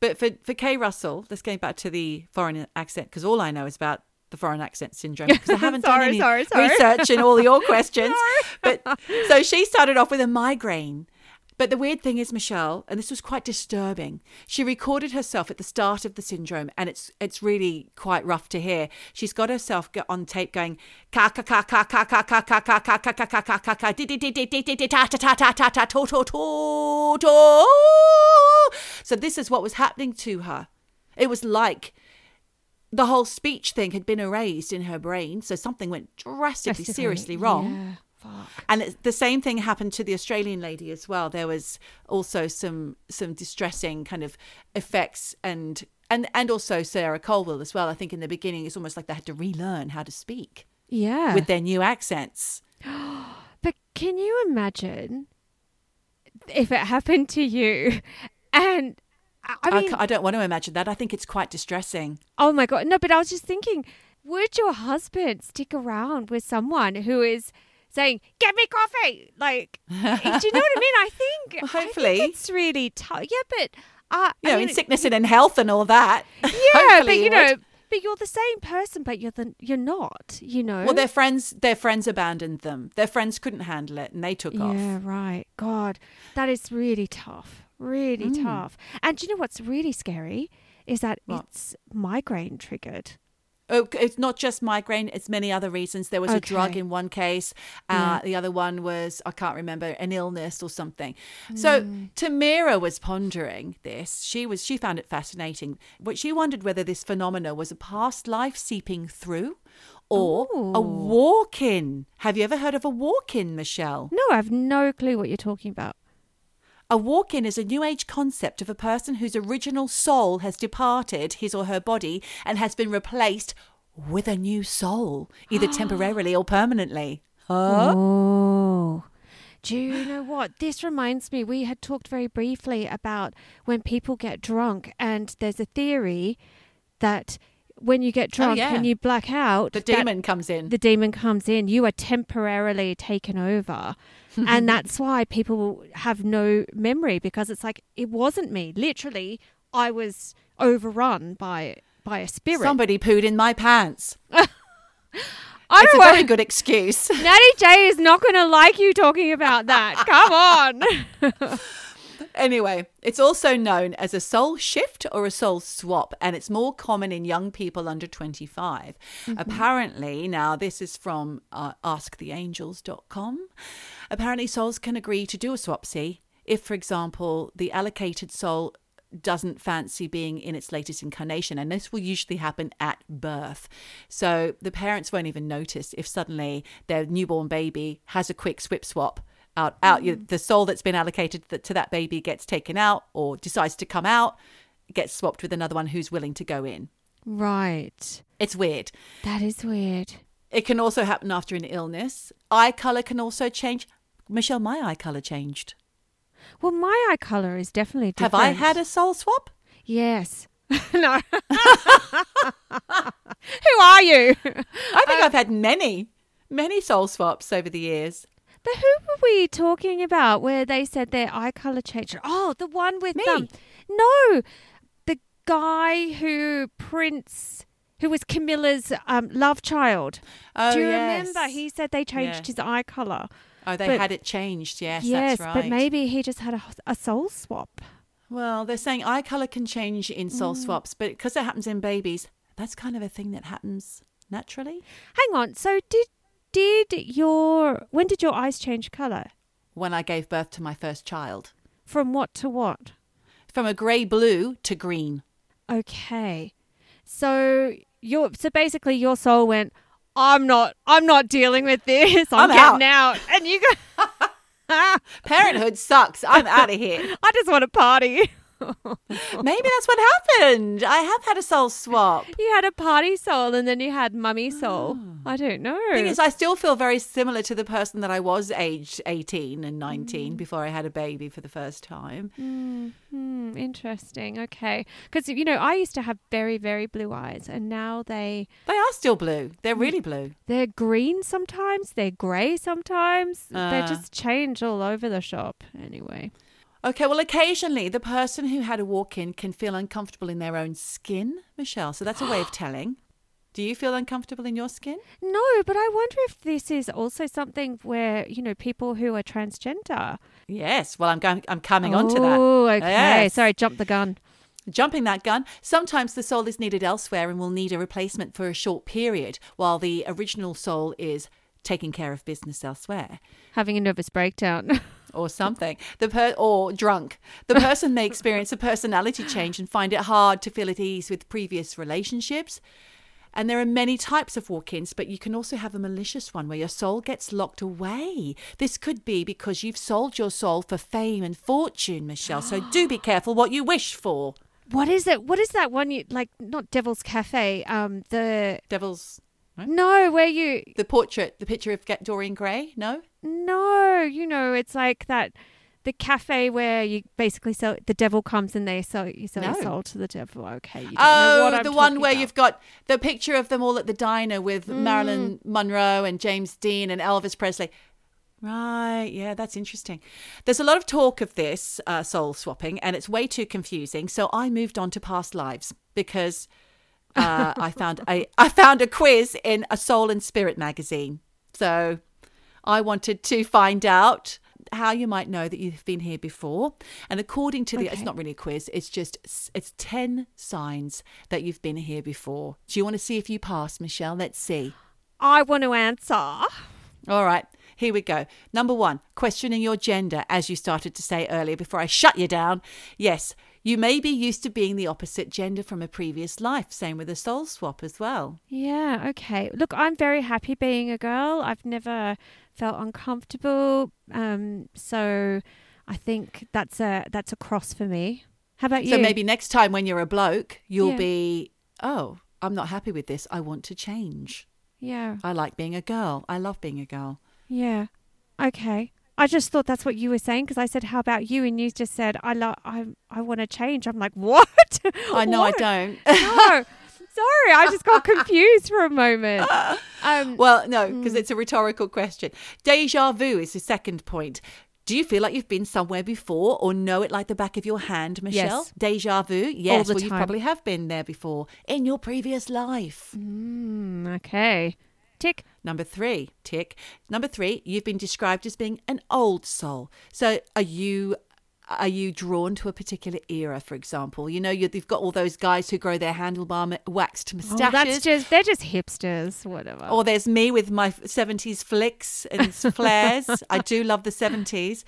But for for Kay Russell, let's go back to the foreign accent because all I know is about the foreign accent syndrome because I haven't done any sorry, sorry. research in all your questions. But so she started off with a migraine. But the weird thing is, Michelle, and this was quite disturbing. She recorded herself at the start of the syndrome, and it's it's really quite rough to hear. She's got herself on tape going ka ka ka ka ka ka ka ka ka ka ka ka ka ka ka ka di di di di di di di ta ta ta ta ta ta to to to to. So this is what was happening to her. It was like the whole speech thing had been erased in her brain, so something went drastically, seriously wrong. Yeah. And the same thing happened to the Australian lady as well. There was also some some distressing kind of effects and and and also Sarah Colwell as well. I think in the beginning it's almost like they had to relearn how to speak Yeah. with their new accents. But can you imagine if it happened to you? And I I I, mean, I don't want to imagine that. I think it's quite distressing. oh my god, no! But I was just thinking, would your husband stick around with someone who is saying, "Get me coffee"? Like, do you know what I mean? I think, Well, I hopefully. think it's really tough. Yeah, but uh, You know, I mean, in sickness and in health and all that. yeah, but you know, but you're the same person, but you're the you're not. You know. Well, their friends, their friends abandoned them. Their friends couldn't handle it, and they took off. Yeah, right. God, that is really tough. Really tough. And do you know what's really scary is that What? it's migraine triggered. Oh, it's not just migraine; it's many other reasons. There was a drug in one case. Uh, The other one was I can't remember an illness or something. So Tameera was pondering this. She was she found it fascinating, but she wondered whether this phenomena was a past life seeping through, or a walk-in. Have you ever heard of a walk-in, Michelle? No, I have no clue what you're talking about. A walk in is a new age concept of a person whose original soul has departed his or her body and has been replaced with a new soul, either temporarily or permanently. Huh? Oh. Do you know what? This reminds me, we had talked very briefly about when people get drunk, and there's a theory that when you get oh, drunk yeah. and you black out, The demon comes in. the demon comes in, you are temporarily taken over. And that's why people have no memory because it's like, it wasn't me. Literally, I was overrun by by a spirit. Somebody pooed in my pants. I It's a very good excuse. Natty J is not going to like you talking about that. Come on. Anyway, it's also known as a soul shift or a soul swap, and it's more common in young people under 25. Apparently, now this is from uh, asktheangels.com. Apparently, souls can agree to do a swapsy if, for example, the allocated soul doesn't fancy being in its latest incarnation and this will usually happen at birth so the parents won't even notice if suddenly their newborn baby has a quick swip swap out out you mm. the soul that's been allocated to that baby gets taken out or decides to come out gets swapped with another one who's willing to go in right. it's weird That is weird. it can also happen after an illness eye color can also change michelle my eye color changed Well, my eye color is definitely different. have i had a soul swap Yes. no. Who are you? i think uh, i've had many many soul swaps over the years But who were we talking about where they said their eye color changed? Oh, the one with Me. um no, the guy who Prince who was Camilla's um, love child. oh Do you yes. remember? He said they changed Yeah. his eye color. Oh, they But- had it changed. Yes, yes, that's right. but maybe he just had a, a soul swap. Well, they're saying eye color can change in soul Mm. swaps, but because it happens in babies, that's kind of a thing that happens naturally. Hang on. So did did your when did your eyes change color? When I gave birth to my first child, From what to what? from a grey blue to green. Okay. So your so basically your soul went, I'm not I'm not dealing with this. I'm, I'm getting out. And you go Parenthood sucks. I'm out of here. I just want to party. Maybe that's what happened. I have had a soul swap. You had a party soul and then you had mummy soul. I don't know. Thing is, I still feel very similar to the person that I was aged 18 and 19 before I had a baby for the first time. Hmm, interesting. Okay. Because, you know, I used to have very, very blue eyes and now they, They are still blue. They're really blue. they're green sometimes, they're grey sometimes. they Uh. just change all over the shop. Anyway. Okay, well, occasionally the person who had a walk in can feel uncomfortable in their own skin, Michelle. So that's a way of telling. Do you feel uncomfortable in your skin? No, but I wonder if this is also something where, you know, people who are transgender. Yes. Well, I'm going. I'm coming on to that. Oh, okay. Yes. Sorry, jump the gun. Jumping that gun. Sometimes the soul is needed elsewhere and will need a replacement for a short period, while the original soul is taking care of business elsewhere. Having a nervous breakdown. or something. The per- or drunk. The person may experience a personality change and find it hard to feel at ease with previous relationships. And there are many types of walk ins, but you can also have a malicious one where your soul gets locked away. This could be because you've sold your soul for fame and fortune, Michelle. So do be careful what you wish for. what is it? What is that one you like not Devil's Cafe, um the Devil's. No, where you The portrait, the picture of Get Dorian Gray? No? No, you know, it's like that the cafe where you basically sell the devil comes and they sell you sell your soul to the devil. Okay, you don't know Oh, what I'm the one where about. you've got the picture of them all at the diner with Marilyn Monroe and James Dean and Elvis Presley. Right, yeah, that's interesting. There's a lot of talk of this uh, soul swapping, and it's way too confusing. So I moved on to past lives because uh, I found a I found a quiz in a Soul and Spirit magazine. So I wanted to find out how you might know that you've been here before. And according to the, it's not really a quiz. It's just it's ten signs that you've been here before. Do you want to see if you pass, Michelle? Let's see. I want to answer. All right, here we go. Number one, questioning your gender, as you started to say earlier before I shut you down. Yes, you may be used to being the opposite gender from a previous life. Same with a soul swap as well. Yeah, okay. Look, I'm very happy being a girl. I've never felt uncomfortable. Um, so I think that's a that's a cross for me. How about you? So maybe next time when you're a bloke, you'll Yeah. be, oh, I'm not happy with this. I want to change. Yeah. I like being a girl. I love being a girl. Yeah. Okay. I just thought that's what you were saying because I said, "How about you?" and you just said, "I love. I I want to change." I'm like, "What?" I know What? I don't. no. Sorry, I just got confused for a moment. Um, well, no, because it's a rhetorical question. Deja vu is the second point. Do you feel like you've been somewhere before or know it like the back of your hand, Michelle? Yes. Deja vu? Yes. the well, you probably have been there before in your previous life. mm, okay. Tick. Number three, tick. Number three, you've been described as being an old soul. So are you are you drawn to a particular era, for example? You know, you, you've got all those guys who grow their handlebar waxed Oh, that's just they're just hipsters, whatever. Or there's me with my 70s flicks and flares. I do love the 70s.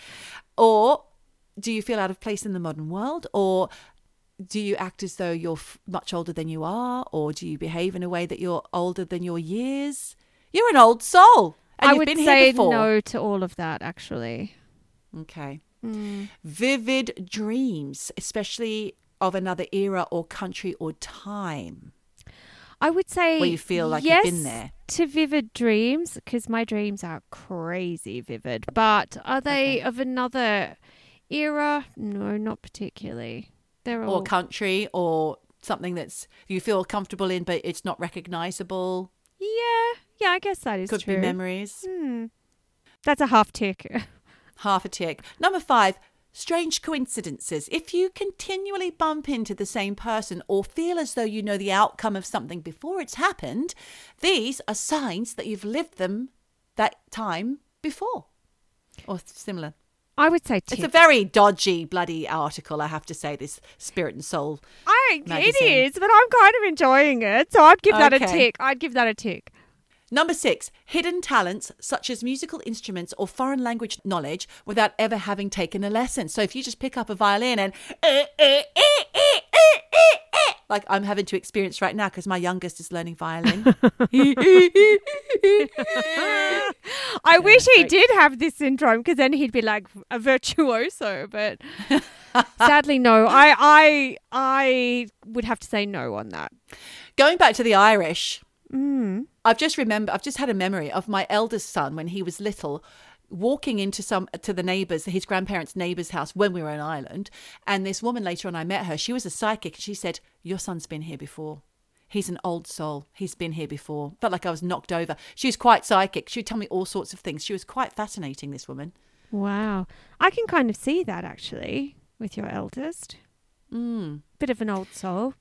Or do you feel out of place in the modern world? Or do you act as though you're f- much older than you are? Or do you behave in a way that you're older than your years? You're an old soul. And I you've would been say here before. no to all of that, actually. Okay. Mm. Vivid dreams, especially of another era or country or time. I would say Where you feel like yes you've been there. to vivid dreams because my dreams are crazy vivid. But are they Okay. of another era? No, not particularly. They're all or country or something that's you feel comfortable in but it's not recognizable yeah, yeah. I guess that is could true. be memories Hmm. That's a half tick. half a tick number five strange coincidences if you continually bump into the same person or feel as though you know the outcome of something before it's happened these are signs that you've lived them that time before or similar I would say tick. it's a very dodgy bloody article i have to say this spirit and soul I, it is, but I'm kind of enjoying it, so I'd give that a tick. I'd give that a tick. Number six, hidden talents such as musical instruments or foreign language knowledge without ever having taken a lesson. So if you just pick up a violin and eh, eh, eh, eh, eh, eh, eh, like I'm having to experience right now because my youngest is learning violin. I wish he great. did have this syndrome because then he'd be like a virtuoso. But sadly, no. I I I would have to say no on that. Going back to the Irish, Mm. I've just remember I've just had a memory of my eldest son when he was little walking into some to the neighbors his grandparents neighbor's house when we were in Ireland and this woman later on I met her she was a psychic and she said your son's been here before. He's an old soul. He's been here before. Felt like I was knocked over. She was quite psychic. She would tell me all sorts of things. She was quite fascinating this woman. Wow, I can kind of see that actually with your eldest. mm, Bit of an old soul.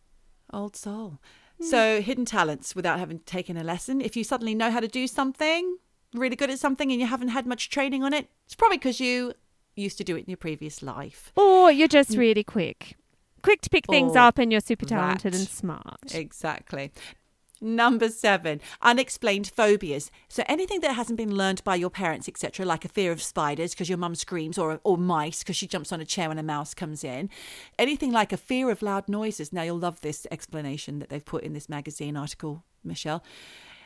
old soul Mm. so hidden talents without having taken a lesson if you suddenly know how to do something really good at something and you haven't had much training on it it's probably because you used to do it in your previous life Or you're just mm. really quick. Quick to pick things Or up and you're super talented and smart. Exactly. Number seven, unexplained phobias. So anything that hasn't been learned by your parents, etc., like a fear of spiders because your mum screams, or or mice because she jumps on a chair when a mouse comes in. Anything like a fear of loud noises. Now you'll love this explanation that they've put in this magazine article, Michelle.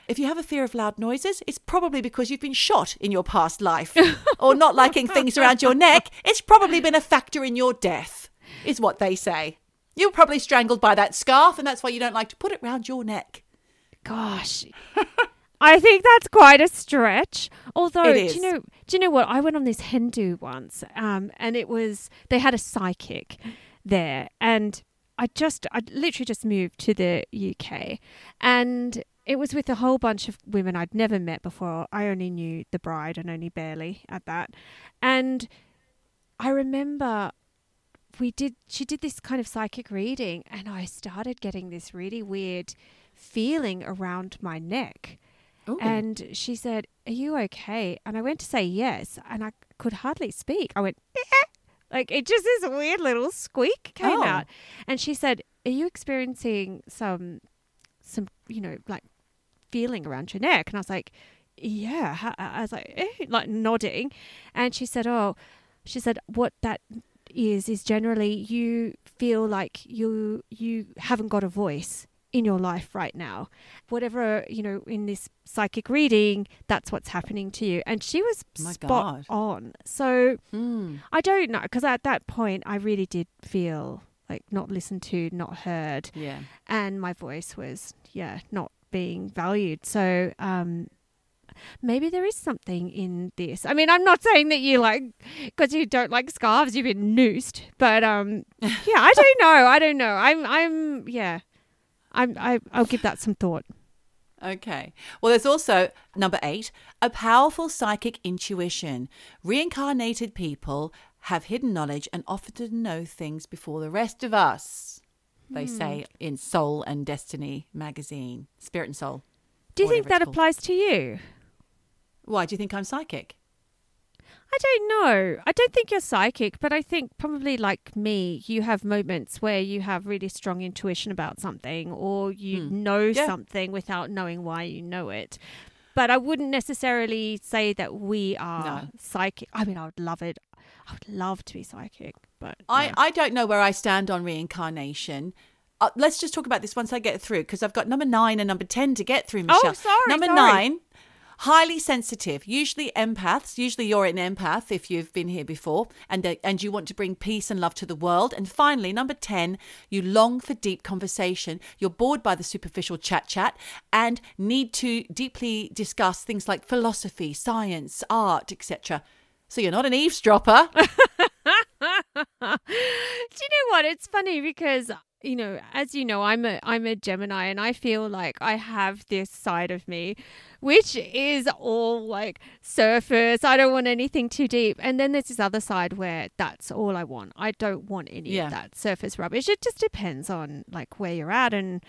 If you have a fear of loud noises, it's probably because you've been shot in your past life, or not liking things around your neck. It's probably been a factor in your death, is what they say. You were probably strangled by that scarf, and that's why you don't like to put it round your neck. Gosh. I think that's quite a stretch. Although, do you know? Do you know what? I went on this hen do once, um, and it was they had a psychic there, and I just, I literally just moved to the UK, and it was with a whole bunch of women I'd never met before. I only knew the bride, and only barely at that, and I remember we did she did this kind of psychic reading and I started getting this really weird feeling around my neck. Ooh. And she said, Are you okay? And I went to say yes, and I could hardly speak. I went, "Eh." like it just this weird little squeak came Oh. out. And she said, Are you experiencing some, some, you know, like feeling around your neck? And I was like, Yeah. I was like, eh, like nodding. And she said, Oh, she said, What that is, is generally you feel like you you haven't got a voice in your life right now. Whatever you know in this psychic reading that's what's happening to you. And she was My spot God. on. So Mm. i don't know because at that point i really did feel like not listened to not heard. Yeah. and my voice was yeah not being valued. So um maybe there is something in this. I mean i'm not saying that you like because you don't like scarves you've been noosed but um yeah i don't know i don't know. I'm i'm yeah i'm I, i'll give that some thought Okay. Well, there's also number eight a powerful psychic intuition. Reincarnated people have hidden knowledge and often know things before the rest of us. They hmm. say in Soul and Destiny magazine, Spirit and Soul. do you think that applies to you Why do you think I'm psychic? I don't know. I don't think you're psychic, but I think probably like me, you have moments where you have really strong intuition about something or you Hmm. know Yeah. something without knowing why you know it. But I wouldn't necessarily say that we are No. psychic. I mean, I would love it. I would love to be psychic, but I, yeah. I don't know where I stand on reincarnation. Uh, let's just talk about this once I get through because I've got number nine and number 10 to get through, Michelle. Oh, sorry, Number sorry. nine, highly sensitive, usually empaths. Usually you're an empath if you've been here before and, and you want to bring peace and love to the world. And finally, number 10, you long for deep conversation. You're bored by the superficial chat chat and need to deeply discuss things like philosophy, science, art, etc. So you're not an eavesdropper. Do you know what? It's funny because you know, as you know, I'm a I'm a Gemini, and I feel like I have this side of me, which is all like surface. I don't want anything too deep, and then there's this other side where that's all I want. I don't want any Yeah. of that surface rubbish. It just depends on like where you're at and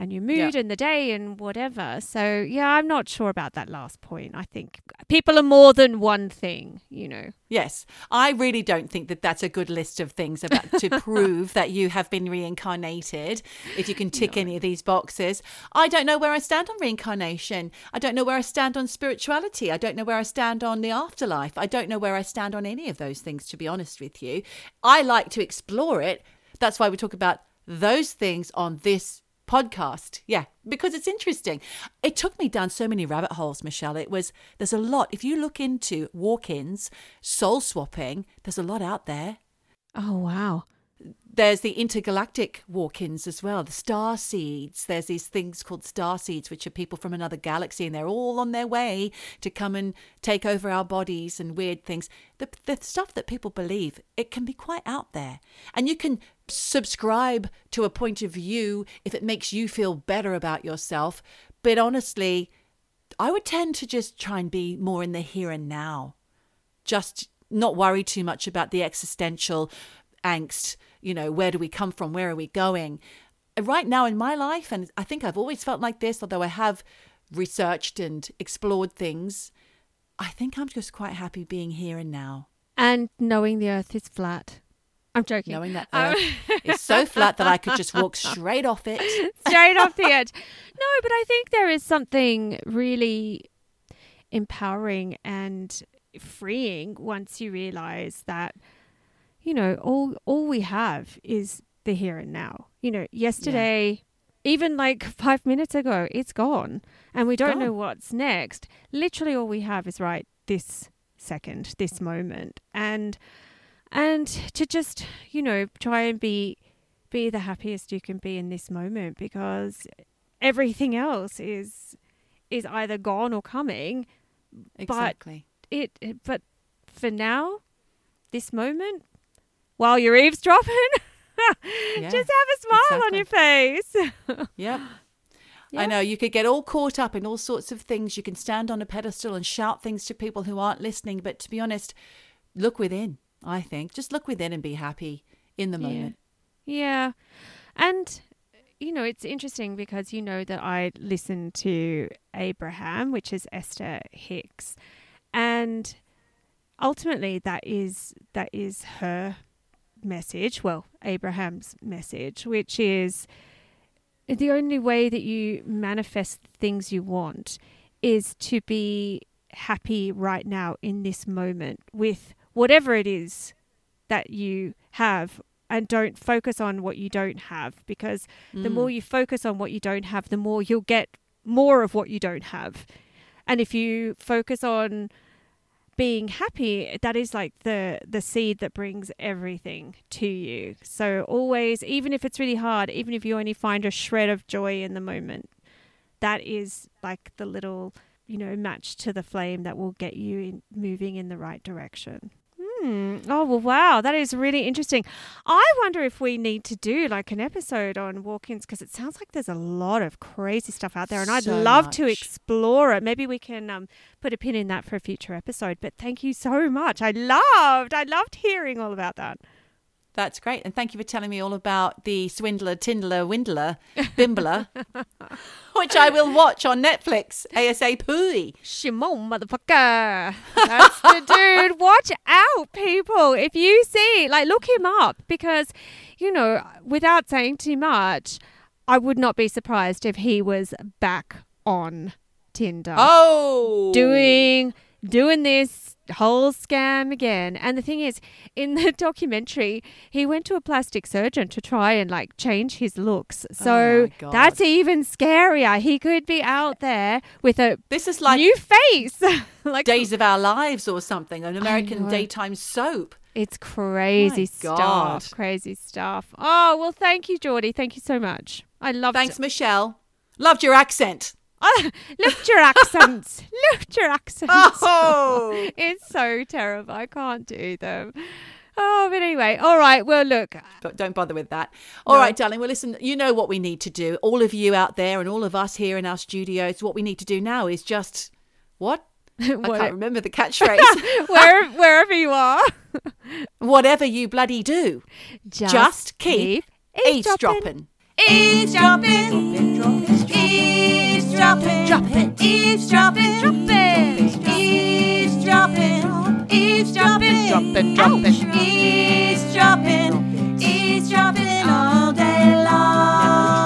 and your mood and the day and whatever. So yeah, I'm not sure about that last point. I think people are more than one thing. You know. Yes, I really don't think that that's a good list of things about to prove that you have been reincarnated. If you can tick any of these boxes, I don't know where I stand on reincarnation. I don't know where I stand on spirituality. I don't know where I stand on the afterlife. I don't know where I stand on any of those things. To be honest with you, I like to explore it. That's why we talk about those things on this podcast. Yeah, because it's interesting. It took me down so many rabbit holes, Michelle. It was, there's a lot. If you look into walk ins, soul swapping, there's a lot out there. Oh wow. There's the intergalactic walk ins as well, the star seeds. There's these things called star seeds, which are people from another galaxy, and they're all on their way to come and take over our bodies and weird things. The, the stuff that people believe, it can be quite out there. And you can subscribe to a point of view if it makes you feel better about yourself. But honestly, I would tend to just try and be more in the here and now just not worry too much about the existential angst you know where do we come from where are we going right now in my life and i think i've always felt like this although i have researched and explored things i think i'm just quite happy being here and now And knowing the earth is flat. I'm joking. knowing that Um, earth is so flat that i could just walk straight off it straight off the edge. No, but I think there is something really empowering and freeing once you realize that you know all all we have is the here and now. You know, yesterday even like 5 minutes ago it's gone and we don't know what's next. Literally all we have is right this second, this moment. And and to just, you know, try and be be the happiest you can be in this moment because everything else is is either gone or coming exactly it, it but for now this moment while you're eavesdropping Yeah, just have a smile on your face Yep. Yeah. I know you could get all caught up in all sorts of things. You can stand on a pedestal and shout things to people who aren't listening. But to be honest, look within, I think. Just look within and be happy in the moment. yeah and you know, it's interesting because you know that I listen to Abraham, which is Esther Hicks, and ultimately that is that is her message. Well, Abraham's message, which is the only way that you manifest things you want is to be happy right now in this moment with whatever it is that you have and don't focus on what you don't have because the Mm. more you focus on what you don't have the more you'll get more of what you don't have and if you focus on being happy that is like the the seed that brings everything to you. So always even if it's really hard even if you only find a shred of joy in the moment that is like the little you know match to the flame that will get you in, moving in the right direction Hmm. Oh well, wow, that is really interesting. I wonder if we need to do like an episode on walk-ins because it sounds like there's a lot of crazy stuff out there, and I'd So love to explore it. Maybe we can um, put a pin in that for a future episode. But thank you so much. I loved, I loved hearing all about that. That's great. And thank you for telling me all about the Swindler, Tindler, Windler, Bimbler, which I will watch on Netflix ASAP. Shimon, motherfucker. That's the dude. Watch out, people. If you see, like, look him up because, you know, without saying too much, I would not be surprised if he was back on Tinder Oh. doing doing this whole scam again. And the thing is, in the documentary, he went to a plastic surgeon to try and like change his looks. Oh so Oh my God. that's even scarier. He could be out there with a This is like new face. like Days of Our Lives or something, an American daytime soap. it's crazy stuff. Crazy stuff. Oh well, thank you, Geordie. Thank you so much. I loved Thanks, Michelle. Loved your accent. Oh, lift your accents. lift your accents. Oh. it's so terrible. I can't do them. Oh, but anyway, all right. Well, look, But don't bother with that. All right, darling. Well, listen, you know what we need to do. All of you out there and all of us here in our studios, what we need to do now is just what? I can't remember the catchphrase. where, wherever you are, Whatever you bloody do, just, just keep eavesdropping. Eavesdropping eavesdropping, eavesdropping, eavesdropping, eavesdropping, eavesdropping, eavesdropping, eavesdropping, eavesdropping all day long.